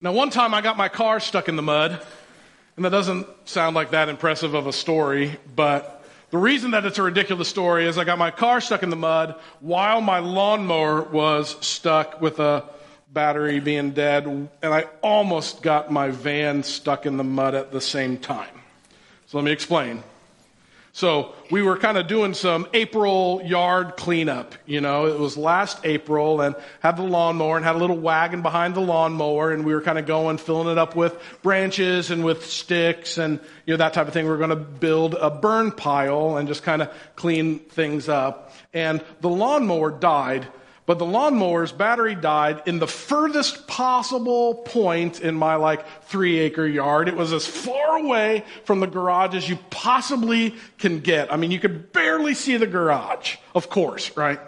Now, one time I got my car stuck in the mud, and that doesn't sound like that impressive of a story, but the reason that it's a ridiculous story is I got my car stuck in the mud while my lawnmower was stuck with a battery being dead, and I almost got my van stuck in the mud at the same time. So let me explain. So we were kind of doing some April yard cleanup. You know, it was last April and had the lawnmower and had a little wagon behind the lawnmower and we were kind of going, filling it up with branches and with sticks and, you know, that type of thing. We were going to build a burn pile and just kind of clean things up. And the lawnmower died but the lawnmower's battery died in the furthest possible point in my like three acre yard. It was as far away from the garage as you possibly can get. I mean, you could barely see the garage, of course, right?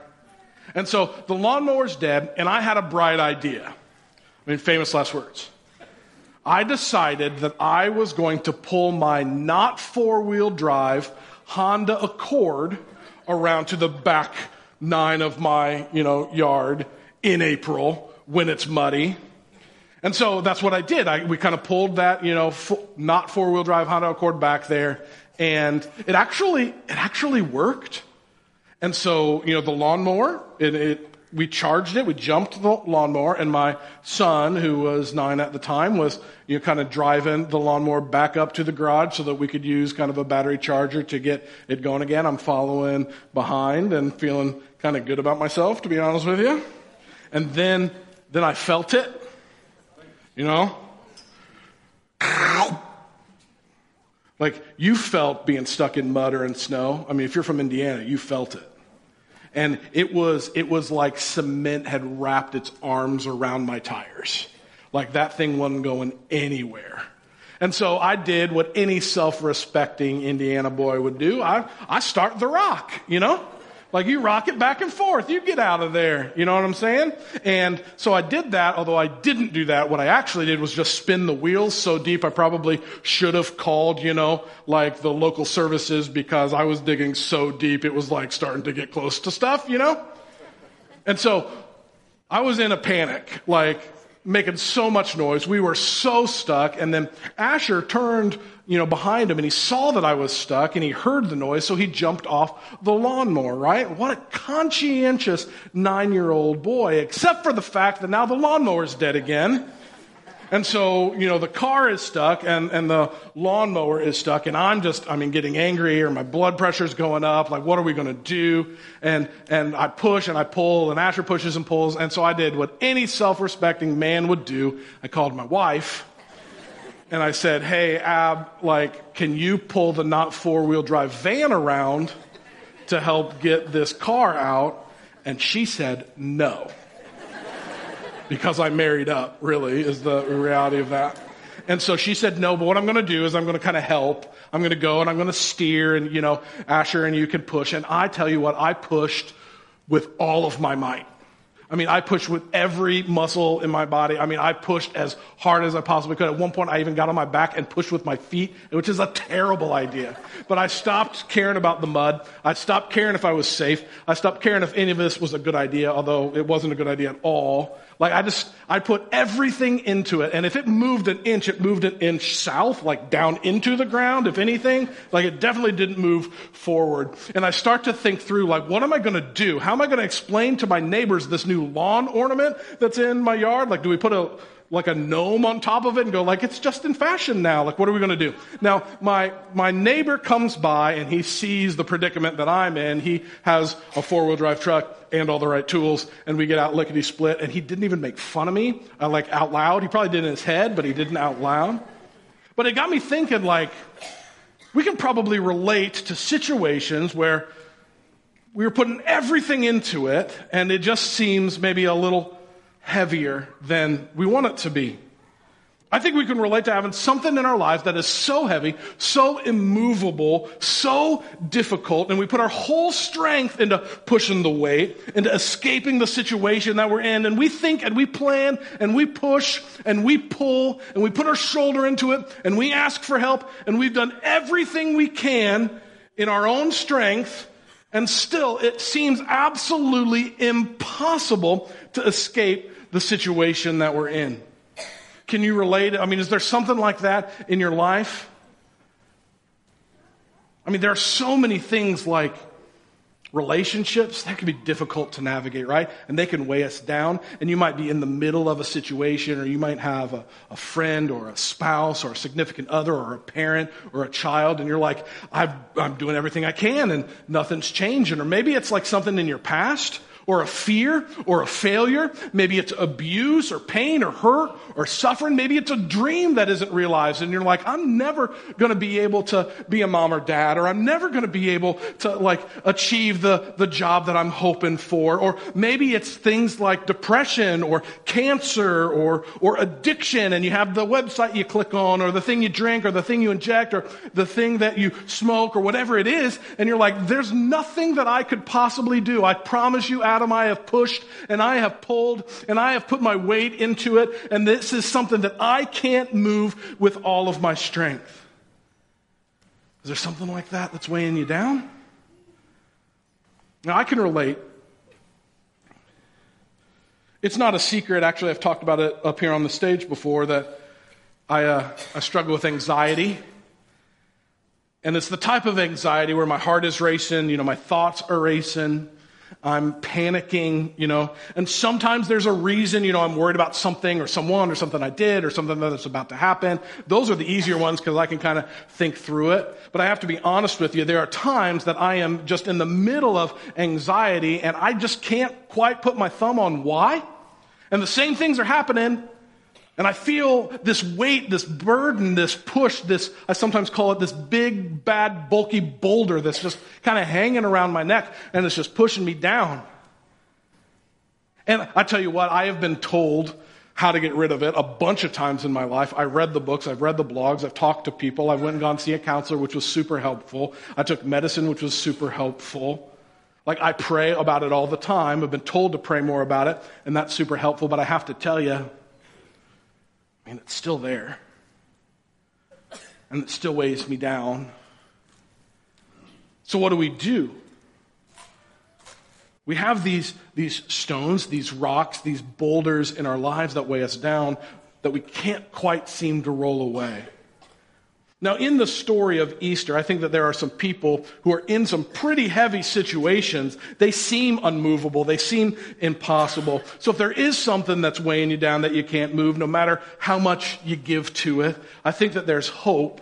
And so the lawnmower's dead, and I had a bright idea. I mean, famous last words. I decided that I was going to pull my not four wheel drive Honda Accord around to the back nine of my, you know, yard in April when it's muddy. And so that's what I did. I, we kind of pulled that, you know, not four wheel drive Honda Accord back there. And it actually, it actually worked. And so, you know, the lawnmower, it, it, we charged it, we jumped the lawnmower, and my son, who was nine at the time, was, you know, kind of driving the lawnmower back up to the garage so that we could use kind of a battery charger to get it going again. I'm following behind and feeling kind of good about myself, to be honest with you. And then, then I felt it, you know? Like you felt being stuck in mud or in snow. I mean, if you're from Indiana, you felt it. And it was, it was like cement had wrapped its arms around my tires. Like that thing wasn't going anywhere. And so I did what any self-respecting Indiana boy would do. I, I start the rock, you know? Like you rock it back and forth. You get out of there. You know what I'm saying? And so I did that, although I didn't do that. What I actually did was just spin the wheels so deep I probably should have called, you know, like the local services because I was digging so deep it was like starting to get close to stuff, you know? And so I was in a panic, like making so much noise. We were so stuck. And then Asher turned you know, behind him and he saw that I was stuck and he heard the noise, so he jumped off the lawnmower, right? What a conscientious nine year old boy, except for the fact that now the lawnmower's dead again. And so, you know, the car is stuck and, and the lawnmower is stuck and I'm just, I mean, getting angry or my blood pressure's going up. Like, what are we going to do? And, and I push and I pull and Asher pushes and pulls. And so I did what any self-respecting man would do. I called my wife and I said, Hey, Ab, like, can you pull the not four wheel drive van around to help get this car out? And she said, No. Because I married up, really, is the reality of that. And so she said, no, but what I'm going to do is I'm going to kind of help. I'm going to go and I'm going to steer and, you know, Asher and you can push. And I tell you what, I pushed with all of my might. I mean, I pushed with every muscle in my body. I mean, I pushed as hard as I possibly could. At one point, I even got on my back and pushed with my feet, which is a terrible idea. But I stopped caring about the mud. I stopped caring if I was safe. I stopped caring if any of this was a good idea, although it wasn't a good idea at all. Like I just, I put everything into it. And if it moved an inch, it moved an inch south, like down into the ground, if anything. Like it definitely didn't move forward. And I start to think through, like, what am I going to do? How am I going to explain to my neighbors this new lawn ornament that's in my yard? Like, do we put a, like a gnome on top of it and go like it's just in fashion now. Like what are we going to do? Now my my neighbor comes by and he sees the predicament that i'm in. He has a four-wheel drive truck and all the right tools and we get out lickety split and he didn't even make fun of me uh, like out loud. He probably did in his head but he didn't out loud. But it got me thinking like we can probably relate to situations where we were putting everything into it and it just seems maybe a little heavier than we want it to be. I think we can relate to having something in our lives that is so heavy, so immovable, so difficult, and we put our whole strength into pushing the weight, into escaping the situation that we're in, and we think and we plan and we push and we pull and we put our shoulder into it and we ask for help and we've done everything we can in our own strength, and still it seems absolutely impossible to escape the situation that we're in. Can you relate? I mean, is there something like that in your life? I mean, there are so many things like relationships that can be difficult to navigate, right? And they can weigh us down. And you might be in the middle of a situation, or you might have a, a friend, or a spouse, or a significant other, or a parent, or a child, and you're like, i am doing everything I can, and nothing's changing. Or maybe it's like something in your past or a fear or a failure. Maybe it's abuse or pain or hurt or suffering. Maybe it's a dream that isn't realized and you're like, I'm never going to be able to be a mom or dad or I'm never going to be able to like achieve the, the job that I'm hoping for. Or maybe it's things like depression or cancer or, or addiction and you have the website you click on or the thing you drink or the thing you inject or the thing that you smoke or whatever it is. And you're like, there's nothing that I could possibly do. I promise you, Adam, I have pushed and I have pulled and I have put my weight into it. And this is something that I can't move with all of my strength. Is there something like that that's weighing you down? Now, I can relate. It's not a secret, actually, I've talked about it up here on the stage before, that I, uh, I struggle with anxiety. And it's the type of anxiety where my heart is racing, you know, my thoughts are racing. I'm panicking, you know, and sometimes there's a reason, you know, I'm worried about something or someone or something I did or something that's about to happen. Those are the easier ones because I can kind of think through it. But I have to be honest with you. There are times that I am just in the middle of anxiety and I just can't quite put my thumb on why. And the same things are happening and I feel this weight, this burden, this push, this, I sometimes call it this big, bad, bulky boulder that's just kind of hanging around my neck and it's just pushing me down. And I tell you what, I have been told how to get rid of it a bunch of times in my life. I read the books, I've read the blogs, I've talked to people, I went and gone see a counselor, which was super helpful. I took medicine, which was super helpful. Like I pray about it all the time. I've been told to pray more about it, and that's super helpful, but I have to tell you, and it's still there. And it still weighs me down. So, what do we do? We have these, these stones, these rocks, these boulders in our lives that weigh us down that we can't quite seem to roll away. Now, in the story of Easter, I think that there are some people who are in some pretty heavy situations. They seem unmovable. They seem impossible. So if there is something that's weighing you down that you can't move, no matter how much you give to it, I think that there's hope.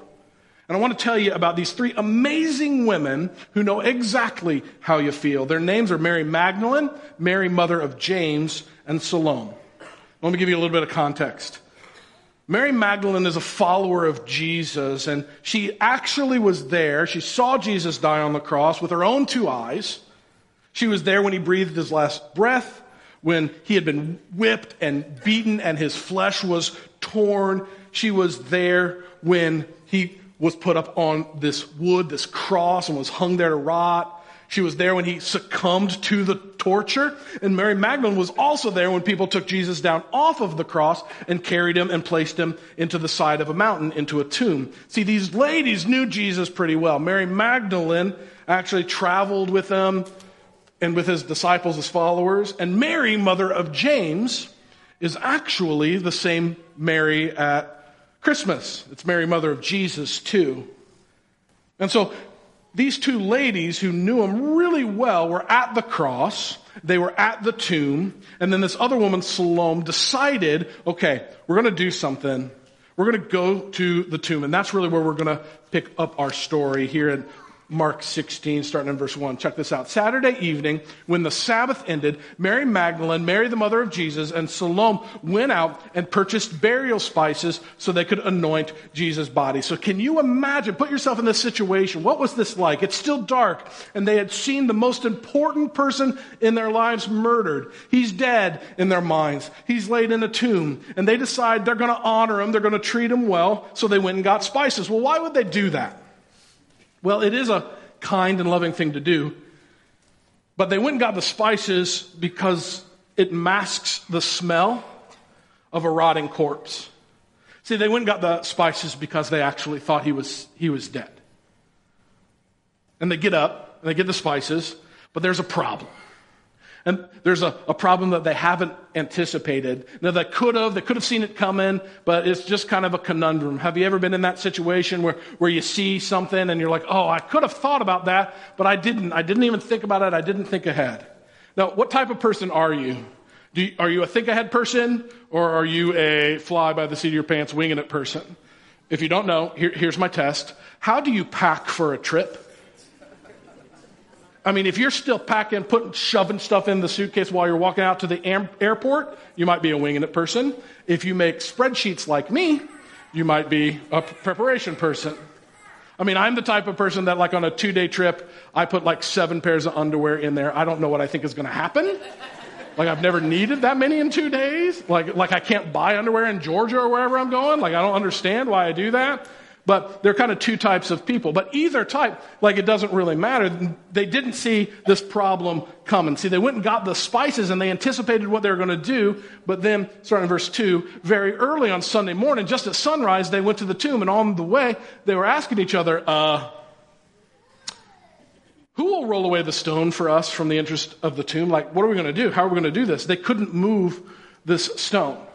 And I want to tell you about these three amazing women who know exactly how you feel. Their names are Mary Magdalene, Mary, mother of James, and Salome. Let me give you a little bit of context. Mary Magdalene is a follower of Jesus, and she actually was there. She saw Jesus die on the cross with her own two eyes. She was there when he breathed his last breath, when he had been whipped and beaten and his flesh was torn. She was there when he was put up on this wood, this cross, and was hung there to rot. She was there when he succumbed to the torture. And Mary Magdalene was also there when people took Jesus down off of the cross and carried him and placed him into the side of a mountain, into a tomb. See, these ladies knew Jesus pretty well. Mary Magdalene actually traveled with them and with his disciples as followers. And Mary, mother of James, is actually the same Mary at Christmas. It's Mary, mother of Jesus, too. And so these two ladies who knew him really well were at the cross. They were at the tomb. And then this other woman, Salome, decided, okay, we're going to do something. We're going to go to the tomb. And that's really where we're going to pick up our story here in Mark 16, starting in verse 1. Check this out. Saturday evening, when the Sabbath ended, Mary Magdalene, Mary the mother of Jesus, and Salome went out and purchased burial spices so they could anoint Jesus' body. So can you imagine, put yourself in this situation. What was this like? It's still dark, and they had seen the most important person in their lives murdered. He's dead in their minds. He's laid in a tomb, and they decide they're going to honor him, they're going to treat him well, so they went and got spices. Well, why would they do that? Well, it is a kind and loving thing to do. But they went and got the spices because it masks the smell of a rotting corpse. See, they went and got the spices because they actually thought he was, he was dead. And they get up and they get the spices, but there's a problem. And there's a, a problem that they haven't anticipated. Now, they could have, they could have seen it coming, but it's just kind of a conundrum. Have you ever been in that situation where, where you see something and you're like, oh, I could have thought about that, but I didn't. I didn't even think about it. I didn't think ahead. Now, what type of person are you? you are you a think ahead person or are you a fly by the seat of your pants, winging it person? If you don't know, here, here's my test. How do you pack for a trip? I mean, if you're still packing, putting, shoving stuff in the suitcase while you're walking out to the airport, you might be a winging it person. If you make spreadsheets like me, you might be a preparation person. I mean, I'm the type of person that, like, on a two day trip, I put like seven pairs of underwear in there. I don't know what I think is going to happen. Like, I've never needed that many in two days. Like, like, I can't buy underwear in Georgia or wherever I'm going. Like, I don't understand why I do that. But there are kind of two types of people. But either type, like it doesn't really matter. They didn't see this problem coming. See, they went and got the spices and they anticipated what they were going to do. But then, starting in verse 2, very early on Sunday morning, just at sunrise, they went to the tomb. And on the way, they were asking each other, uh, who will roll away the stone for us from the interest of the tomb? Like, what are we going to do? How are we going to do this? They couldn't move this stone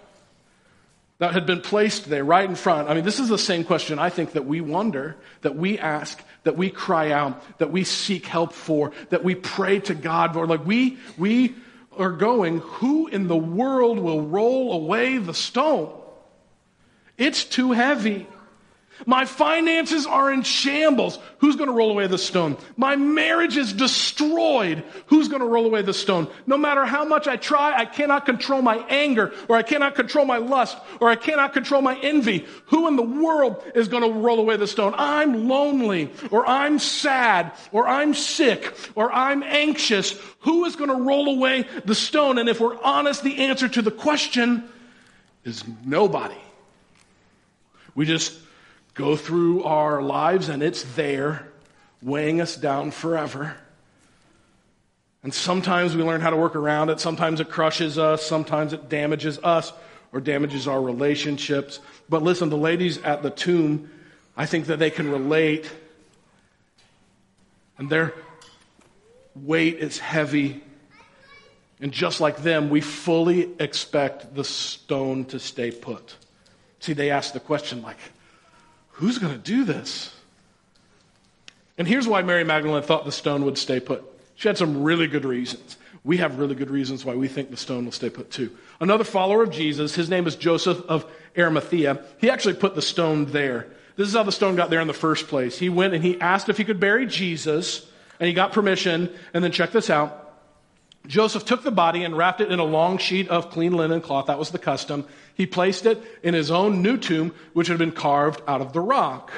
that had been placed there right in front. I mean, this is the same question I think that we wonder, that we ask, that we cry out, that we seek help for, that we pray to God for. Like we, we are going, who in the world will roll away the stone? It's too heavy. My finances are in shambles. Who's going to roll away the stone? My marriage is destroyed. Who's going to roll away the stone? No matter how much I try, I cannot control my anger, or I cannot control my lust, or I cannot control my envy. Who in the world is going to roll away the stone? I'm lonely, or I'm sad, or I'm sick, or I'm anxious. Who is going to roll away the stone? And if we're honest, the answer to the question is nobody. We just go through our lives and it's there, weighing us down forever. And sometimes we learn how to work around it. Sometimes it crushes us. Sometimes it damages us or damages our relationships. But listen, the ladies at the tomb, I think that they can relate. And their weight is heavy. And just like them, we fully expect the stone to stay put. See, they ask the question, like, Who's going to do this? And here's why Mary Magdalene thought the stone would stay put. She had some really good reasons. We have really good reasons why we think the stone will stay put too. Another follower of Jesus, his name is Joseph of Arimathea. He actually put the stone there. This is how the stone got there in the first place. He went and he asked if he could bury Jesus, and he got permission. And then check this out. Joseph took the body and wrapped it in a long sheet of clean linen cloth. That was the custom. He placed it in his own new tomb, which had been carved out of the rock.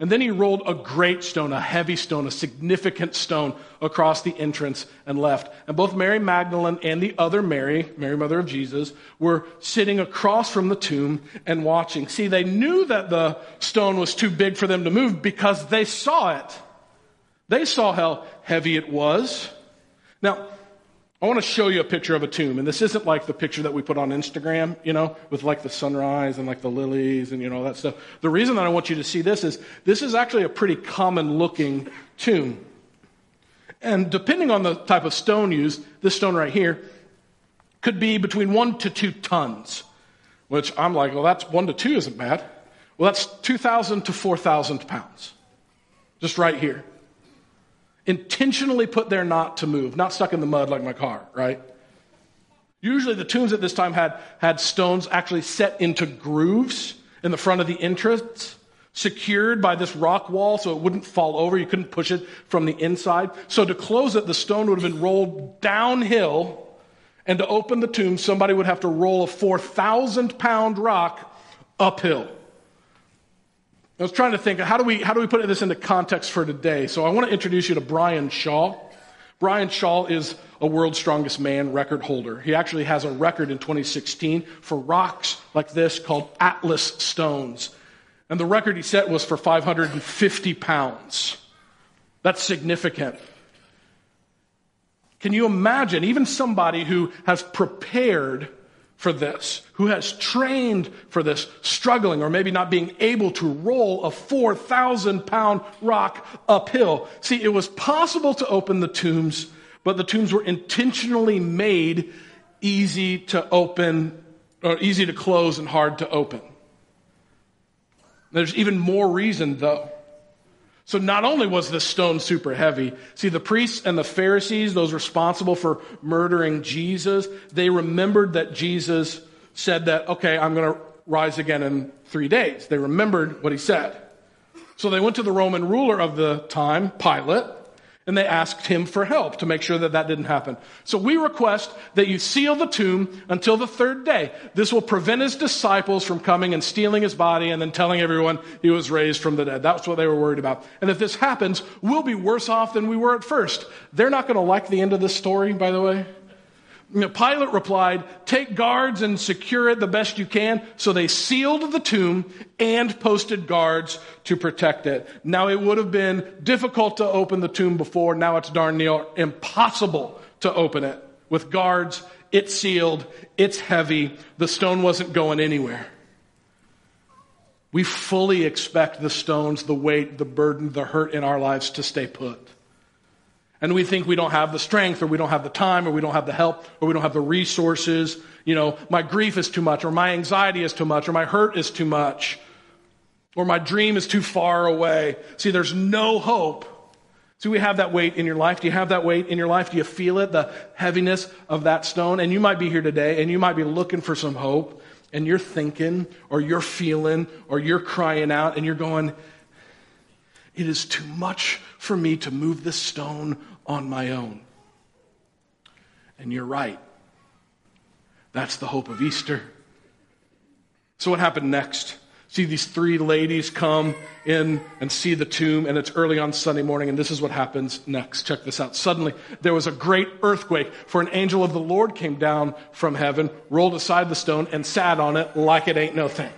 And then he rolled a great stone, a heavy stone, a significant stone across the entrance and left. And both Mary Magdalene and the other Mary, Mary, mother of Jesus, were sitting across from the tomb and watching. See, they knew that the stone was too big for them to move because they saw it. They saw how heavy it was. Now, I want to show you a picture of a tomb. And this isn't like the picture that we put on Instagram, you know, with like the sunrise and like the lilies and, you know, that stuff. The reason that I want you to see this is this is actually a pretty common looking tomb. And depending on the type of stone used, this stone right here could be between one to two tons, which I'm like, well, that's one to two isn't bad. Well, that's 2,000 to 4,000 pounds. Just right here intentionally put there not to move, not stuck in the mud like my car, right? Usually the tombs at this time had, had stones actually set into grooves in the front of the entrance, secured by this rock wall so it wouldn't fall over. You couldn't push it from the inside. So to close it, the stone would have been rolled downhill. And to open the tomb, somebody would have to roll a 4,000 pound rock uphill. I was trying to think, how do we, how do we put this into context for today? So I want to introduce you to Brian Shaw. Brian Shaw is a world's strongest man record holder. He actually has a record in 2016 for rocks like this called Atlas stones. And the record he set was for 550 pounds. That's significant. Can you imagine, even somebody who has prepared for this, who has trained for this, struggling or maybe not being able to roll a 4,000 pound rock uphill. See, it was possible to open the tombs, but the tombs were intentionally made easy to open, or easy to close and hard to open. There's even more reason, though. So not only was the stone super heavy, see the priests and the Pharisees, those responsible for murdering Jesus, they remembered that Jesus said that, okay, I'm going to rise again in three days. They remembered what he said. So they went to the Roman ruler of the time, Pilate, and they asked him for help to make sure that that didn't happen. So we request that you seal the tomb until the third day. This will prevent his disciples from coming and stealing his body and then telling everyone he was raised from the dead. That's what they were worried about. And if this happens, we'll be worse off than we were at first. They're not going to like the end of this story, by the way. Pilate replied, Take guards and secure it the best you can. So they sealed the tomb and posted guards to protect it. Now, it would have been difficult to open the tomb before. Now it's darn near impossible to open it. With guards, it's sealed, it's heavy, the stone wasn't going anywhere. We fully expect the stones, the weight, the burden, the hurt in our lives to stay put and we think we don't have the strength or we don't have the time or we don't have the help or we don't have the resources. You know, my grief is too much or my anxiety is too much or my hurt is too much or my dream is too far away. See, there's no hope. See, we have that weight in your life. Do you have that weight in your life? Do you feel it, the heaviness of that stone? And you might be here today and you might be looking for some hope and you're thinking or you're feeling or you're crying out and you're going, it is too much for me to move this stone on my own. And you're right. That's the hope of Easter. So, what happened next? See these three ladies come in and see the tomb, and it's early on Sunday morning, and this is what happens next. Check this out. Suddenly, there was a great earthquake, for an angel of the Lord came down from heaven, rolled aside the stone, and sat on it like it ain't no thing.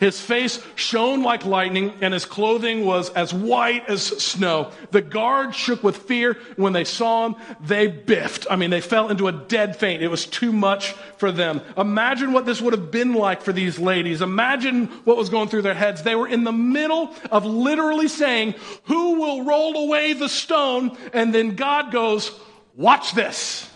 His face shone like lightning, and his clothing was as white as snow. The guards shook with fear. When they saw him, they biffed. I mean, they fell into a dead faint. It was too much for them. Imagine what this would have been like for these ladies. Imagine what was going through their heads. They were in the middle of literally saying, Who will roll away the stone? And then God goes, Watch this.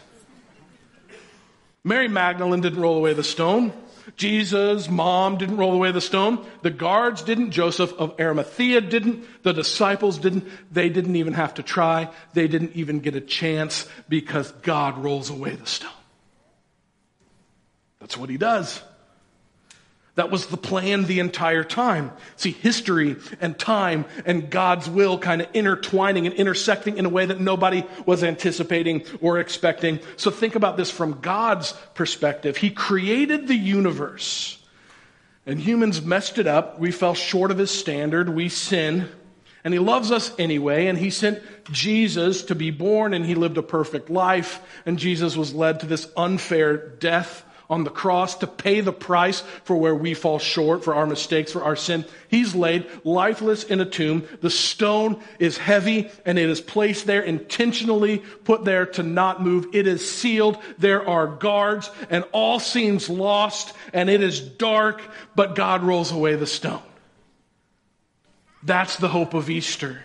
Mary Magdalene didn't roll away the stone. Jesus' mom didn't roll away the stone. The guards didn't. Joseph of Arimathea didn't. The disciples didn't. They didn't even have to try. They didn't even get a chance because God rolls away the stone. That's what he does. That was the plan the entire time. See, history and time and God's will kind of intertwining and intersecting in a way that nobody was anticipating or expecting. So think about this from God's perspective. He created the universe, and humans messed it up. We fell short of his standard. We sin. And he loves us anyway, and he sent Jesus to be born, and he lived a perfect life, and Jesus was led to this unfair death on the cross to pay the price for where we fall short, for our mistakes, for our sin. He's laid lifeless in a tomb. The stone is heavy and it is placed there intentionally put there to not move. It is sealed. There are guards and all seems lost and it is dark, but God rolls away the stone. That's the hope of Easter.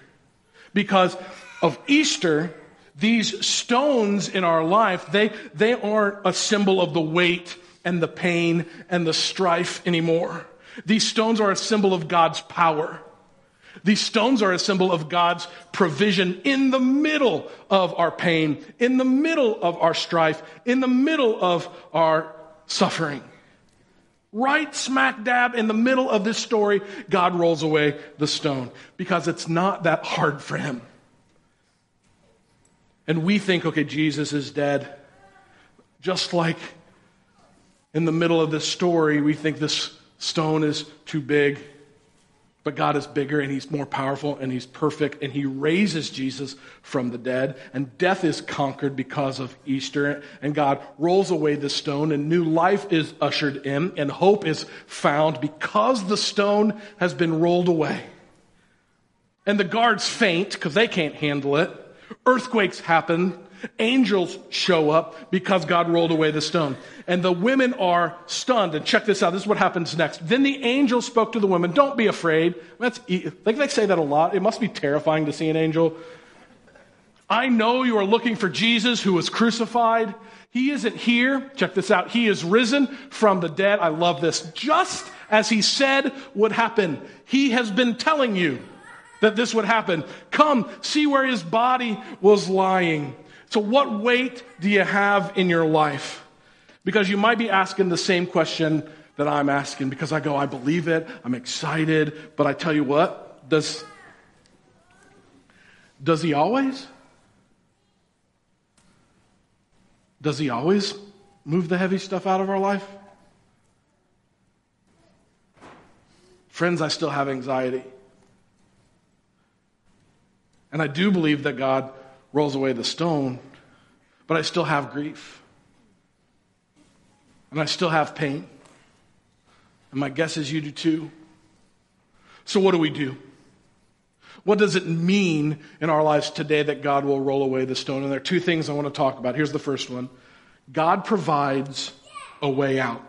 Because of Easter, these stones in our life, they, they aren't a symbol of the weight and the pain and the strife anymore. These stones are a symbol of God's power. These stones are a symbol of God's provision in the middle of our pain, in the middle of our strife, in the middle of our suffering. Right smack dab in the middle of this story, God rolls away the stone because it's not that hard for him. And we think, okay, Jesus is dead. Just like in the middle of this story, we think this stone is too big. But God is bigger and He's more powerful and He's perfect and He raises Jesus from the dead. And death is conquered because of Easter. And God rolls away the stone and new life is ushered in and hope is found because the stone has been rolled away. And the guards faint because they can't handle it. Earthquakes happen. Angels show up because God rolled away the stone. And the women are stunned. And check this out. This is what happens next. Then the angel spoke to the women. Don't be afraid. That's, like they say that a lot. It must be terrifying to see an angel. I know you are looking for Jesus who was crucified. He isn't here. Check this out. He is risen from the dead. I love this. Just as he said would happen. He has been telling you that this would happen. Come, see where his body was lying. So, what weight do you have in your life? Because you might be asking the same question that I'm asking because I go, I believe it, I'm excited, but I tell you what, does, does he always? Does he always move the heavy stuff out of our life? Friends, I still have anxiety. And I do believe that God rolls away the stone, but I still have grief. And I still have pain. And my guess is you do too. So, what do we do? What does it mean in our lives today that God will roll away the stone? And there are two things I want to talk about. Here's the first one God provides a way out.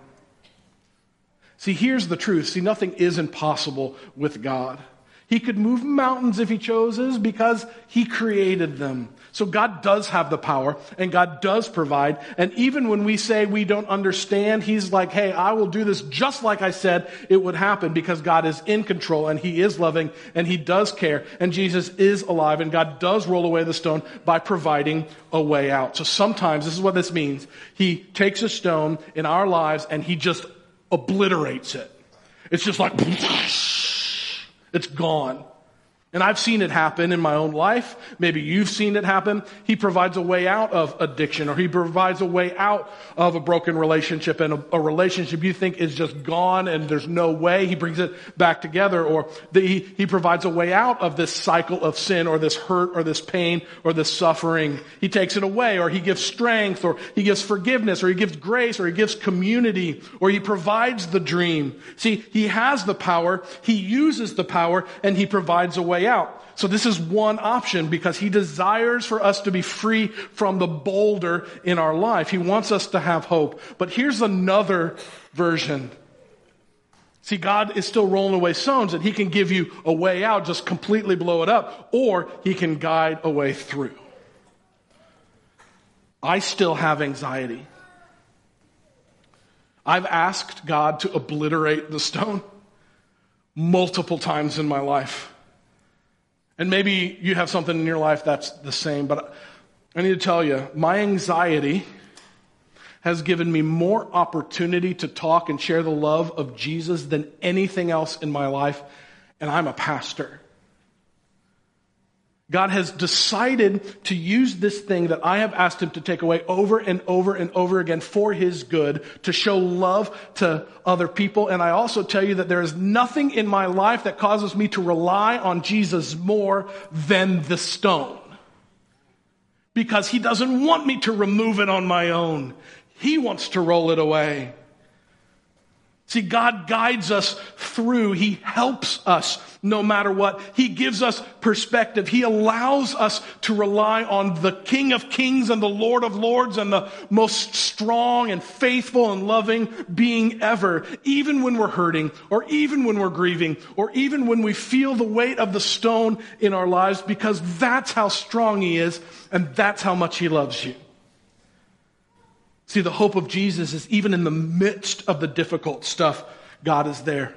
See, here's the truth. See, nothing is impossible with God. He could move mountains if he chooses because he created them. So God does have the power and God does provide. And even when we say we don't understand, he's like, hey, I will do this just like I said it would happen because God is in control and he is loving and he does care and Jesus is alive and God does roll away the stone by providing a way out. So sometimes this is what this means. He takes a stone in our lives and he just obliterates it. It's just like, it's gone. And I've seen it happen in my own life. Maybe you've seen it happen. He provides a way out of addiction or he provides a way out of a broken relationship and a, a relationship you think is just gone and there's no way. He brings it back together or the, he, he provides a way out of this cycle of sin or this hurt or this pain or this suffering. He takes it away or he gives strength or he gives forgiveness or he gives grace or he gives community or he provides the dream. See, he has the power. He uses the power and he provides a way out. So this is one option because he desires for us to be free from the boulder in our life. He wants us to have hope. But here's another version. See, God is still rolling away stones and he can give you a way out, just completely blow it up, or he can guide a way through. I still have anxiety. I've asked God to obliterate the stone multiple times in my life. And maybe you have something in your life that's the same, but I need to tell you, my anxiety has given me more opportunity to talk and share the love of Jesus than anything else in my life, and I'm a pastor. God has decided to use this thing that I have asked him to take away over and over and over again for his good, to show love to other people. And I also tell you that there is nothing in my life that causes me to rely on Jesus more than the stone. Because he doesn't want me to remove it on my own. He wants to roll it away. See, God guides us through. He helps us no matter what. He gives us perspective. He allows us to rely on the King of Kings and the Lord of Lords and the most strong and faithful and loving being ever, even when we're hurting or even when we're grieving or even when we feel the weight of the stone in our lives because that's how strong He is and that's how much He loves you. See, the hope of Jesus is even in the midst of the difficult stuff, God is there.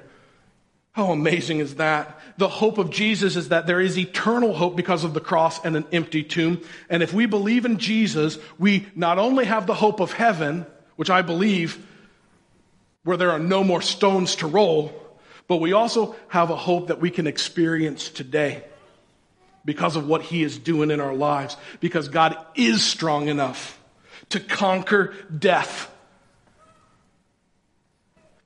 How amazing is that? The hope of Jesus is that there is eternal hope because of the cross and an empty tomb. And if we believe in Jesus, we not only have the hope of heaven, which I believe, where there are no more stones to roll, but we also have a hope that we can experience today because of what He is doing in our lives, because God is strong enough to conquer death.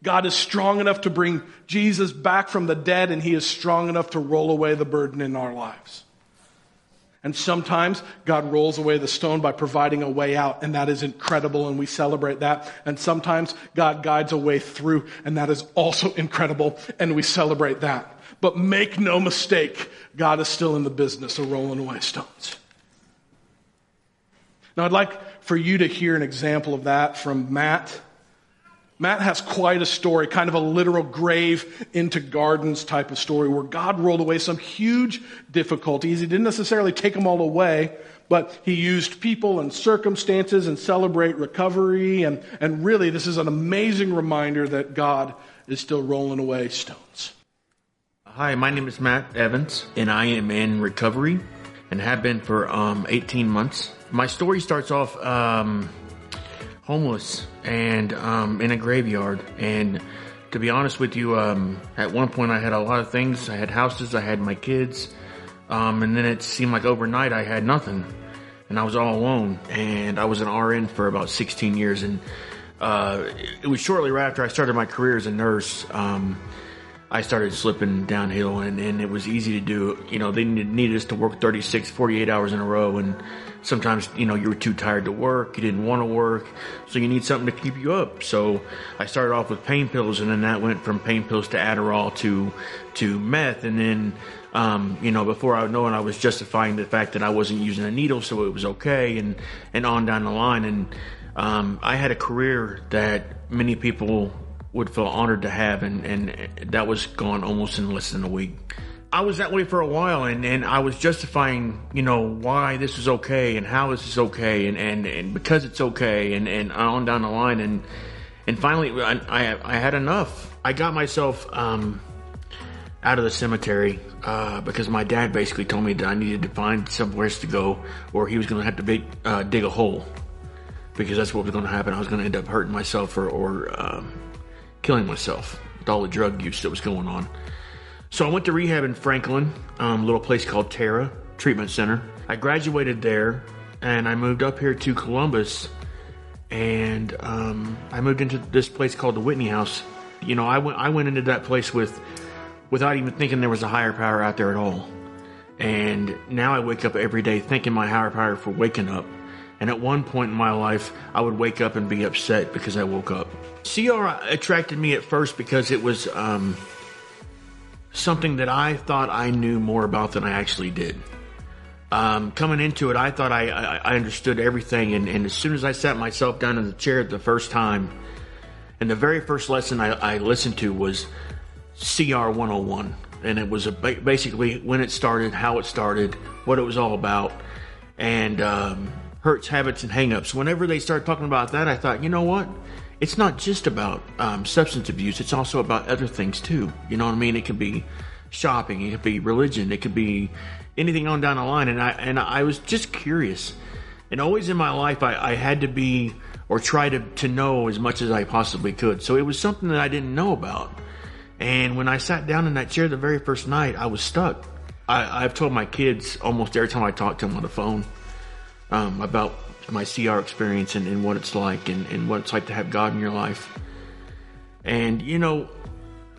God is strong enough to bring Jesus back from the dead, and He is strong enough to roll away the burden in our lives. And sometimes God rolls away the stone by providing a way out, and that is incredible, and we celebrate that. And sometimes God guides a way through, and that is also incredible, and we celebrate that. But make no mistake, God is still in the business of rolling away stones. Now, I'd like for you to hear an example of that from Matt. Matt has quite a story, kind of a literal grave into gardens type of story where God rolled away some huge difficulties. He didn't necessarily take them all away, but he used people and circumstances and celebrate recovery. And, and really, this is an amazing reminder that God is still rolling away stones. Hi, my name is Matt Evans, and I am in recovery and have been for um, 18 months. My story starts off um, homeless and um, in a graveyard. And to be honest with you, um, at one point I had a lot of things. I had houses, I had my kids, um, and then it seemed like overnight I had nothing, and I was all alone. And I was an RN for about 16 years, and uh, it was shortly right after I started my career as a nurse. Um, I started slipping downhill, and, and it was easy to do. You know, they needed us to work 36, 48 hours in a row, and sometimes you know you were too tired to work you didn't want to work so you need something to keep you up so i started off with pain pills and then that went from pain pills to adderall to to meth and then um, you know before i know it i was justifying the fact that i wasn't using a needle so it was okay and and on down the line and um, i had a career that many people would feel honored to have and and that was gone almost in less than a week I was that way for a while, and, and I was justifying, you know, why this is okay and how this is okay, and, and, and because it's okay, and, and on down the line, and and finally, I, I, I had enough. I got myself um, out of the cemetery uh, because my dad basically told me that I needed to find somewhere to go, or he was going to have to be, uh, dig a hole because that's what was going to happen. I was going to end up hurting myself or, or um, killing myself with all the drug use that was going on. So I went to rehab in Franklin, um, a little place called Tara Treatment Center. I graduated there and I moved up here to Columbus and um, I moved into this place called the Whitney House. You know, I went I went into that place with without even thinking there was a higher power out there at all. And now I wake up every day thanking my higher power for waking up. And at one point in my life, I would wake up and be upset because I woke up. CR attracted me at first because it was um, something that I thought I knew more about than I actually did. Um, coming into it, I thought I, I, I understood everything, and, and, as soon as I sat myself down in the chair the first time, and the very first lesson I, I listened to was CR 101, and it was basically when it started, how it started, what it was all about, and um, hurts, habits, and hangups. Whenever they started talking about that, I thought, you know what? it's not just about um, substance abuse. It's also about other things too. You know what I mean? It could be shopping. It could be religion. It could be anything on down the line. And I and I was just curious. And always in my life, I, I had to be or try to to know as much as I possibly could. So it was something that I didn't know about. And when I sat down in that chair the very first night, I was stuck. I, I've told my kids almost every time I talk to them on the phone um, about my CR experience and, and what it's like and, and what it's like to have God in your life. And, you know,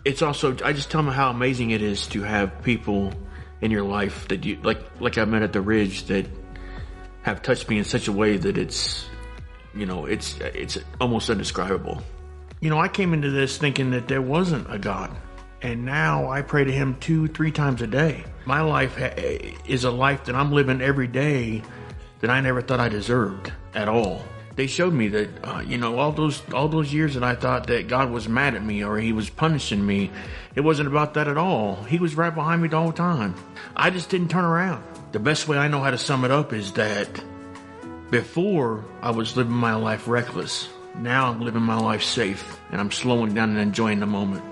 it's also, I just tell them how amazing it is to have people in your life that you, like, like I met at the Ridge that have touched me in such a way that it's, you know, it's, it's almost indescribable. You know, I came into this thinking that there wasn't a God. And now I pray to Him two, three times a day. My life is a life that I'm living every day that I never thought I deserved at all. They showed me that, uh, you know, all those all those years that I thought that God was mad at me or He was punishing me, it wasn't about that at all. He was right behind me the whole time. I just didn't turn around. The best way I know how to sum it up is that before I was living my life reckless. Now I'm living my life safe and I'm slowing down and enjoying the moment.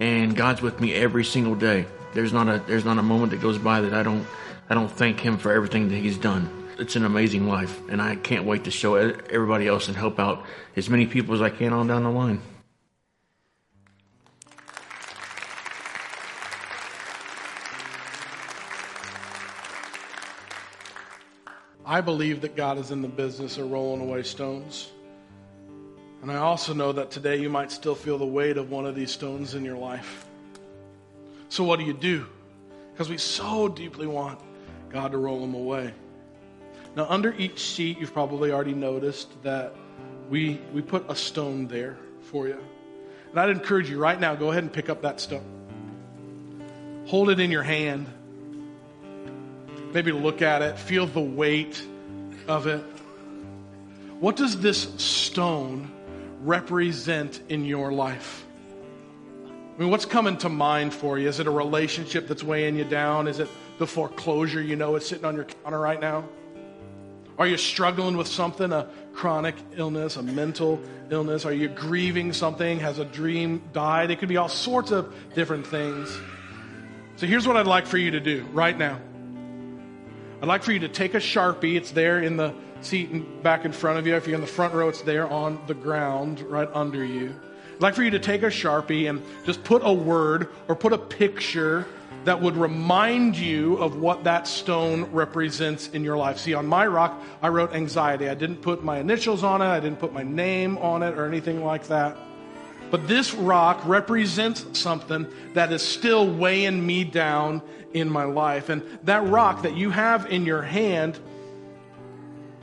And God's with me every single day. There's not a there's not a moment that goes by that I don't I don't thank Him for everything that He's done it's an amazing life, and I can't wait to show everybody else and help out as many people as I can on down the line. I believe that God is in the business of rolling away stones. And I also know that today you might still feel the weight of one of these stones in your life. So, what do you do? Because we so deeply want God to roll them away. Now, under each seat, you've probably already noticed that we, we put a stone there for you. And I'd encourage you right now, go ahead and pick up that stone. Hold it in your hand. Maybe look at it, feel the weight of it. What does this stone represent in your life? I mean, what's coming to mind for you? Is it a relationship that's weighing you down? Is it the foreclosure you know is sitting on your counter right now? Are you struggling with something, a chronic illness, a mental illness? Are you grieving something? Has a dream died? It could be all sorts of different things. So here's what I'd like for you to do right now. I'd like for you to take a Sharpie. It's there in the seat back in front of you. If you're in the front row, it's there on the ground right under you. I'd like for you to take a Sharpie and just put a word or put a picture that would remind you of what that stone represents in your life. See, on my rock, I wrote anxiety. I didn't put my initials on it, I didn't put my name on it or anything like that. But this rock represents something that is still weighing me down in my life. And that rock that you have in your hand,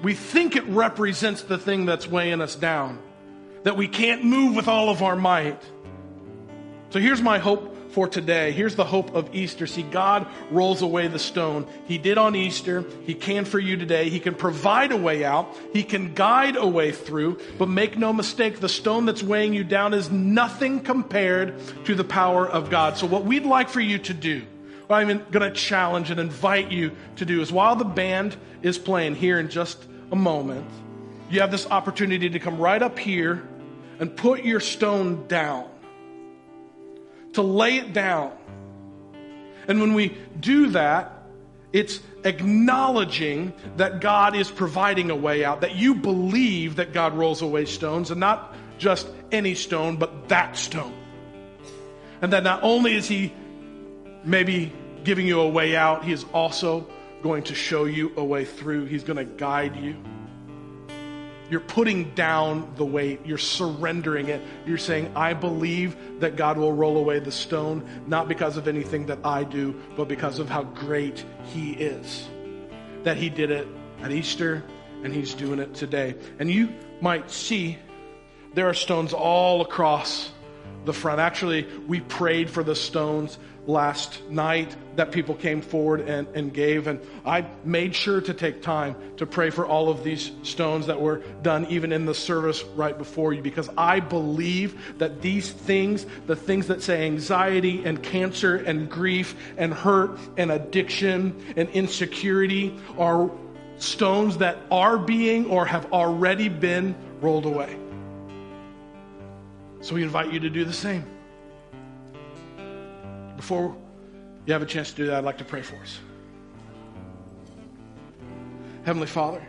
we think it represents the thing that's weighing us down that we can't move with all of our might. So here's my hope for today. Here's the hope of Easter. See, God rolls away the stone. He did on Easter. He can for you today. He can provide a way out. He can guide a way through. But make no mistake, the stone that's weighing you down is nothing compared to the power of God. So what we'd like for you to do, what I'm going to challenge and invite you to do is while the band is playing here in just a moment, you have this opportunity to come right up here and put your stone down, to lay it down. And when we do that, it's acknowledging that God is providing a way out, that you believe that God rolls away stones, and not just any stone, but that stone. And that not only is He maybe giving you a way out, He is also going to show you a way through. He's going to guide you. You're putting down the weight. You're surrendering it. You're saying, I believe that God will roll away the stone, not because of anything that I do, but because of how great He is. That He did it at Easter, and He's doing it today. And you might see there are stones all across the front. Actually, we prayed for the stones last night that people came forward and, and gave. And I made sure to take time to pray for all of these stones that were done even in the service right before you because I believe that these things, the things that say anxiety and cancer and grief and hurt and addiction and insecurity, are stones that are being or have already been rolled away. So we invite you to do the same. Before you have a chance to do that, I'd like to pray for us. Heavenly Father,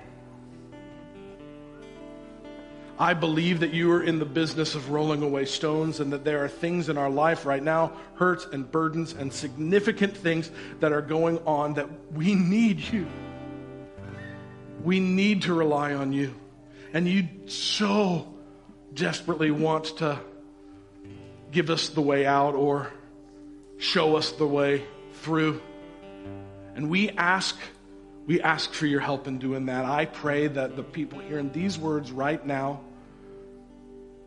I believe that you are in the business of rolling away stones and that there are things in our life right now, hurts and burdens and significant things that are going on that we need you. We need to rely on you. And you so desperately want to give us the way out or show us the way through. And we ask, we ask for your help in doing that. I pray that the people hearing these words right now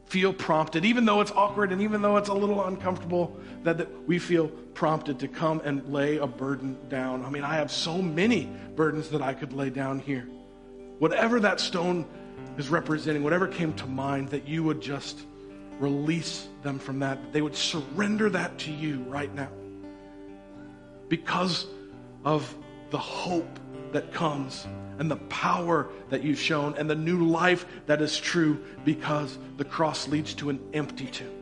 feel prompted, even though it's awkward and even though it's a little uncomfortable, that, that we feel prompted to come and lay a burden down. I mean, I have so many burdens that I could lay down here. Whatever that stone is representing, whatever came to mind, that you would just release them from that. They would surrender that to you right now because of the hope that comes and the power that you've shown and the new life that is true because the cross leads to an empty tomb.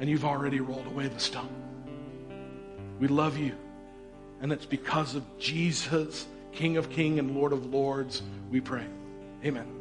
And you've already rolled away the stone. We love you. And it's because of Jesus, King of Kings and Lord of Lords, we pray. Amen.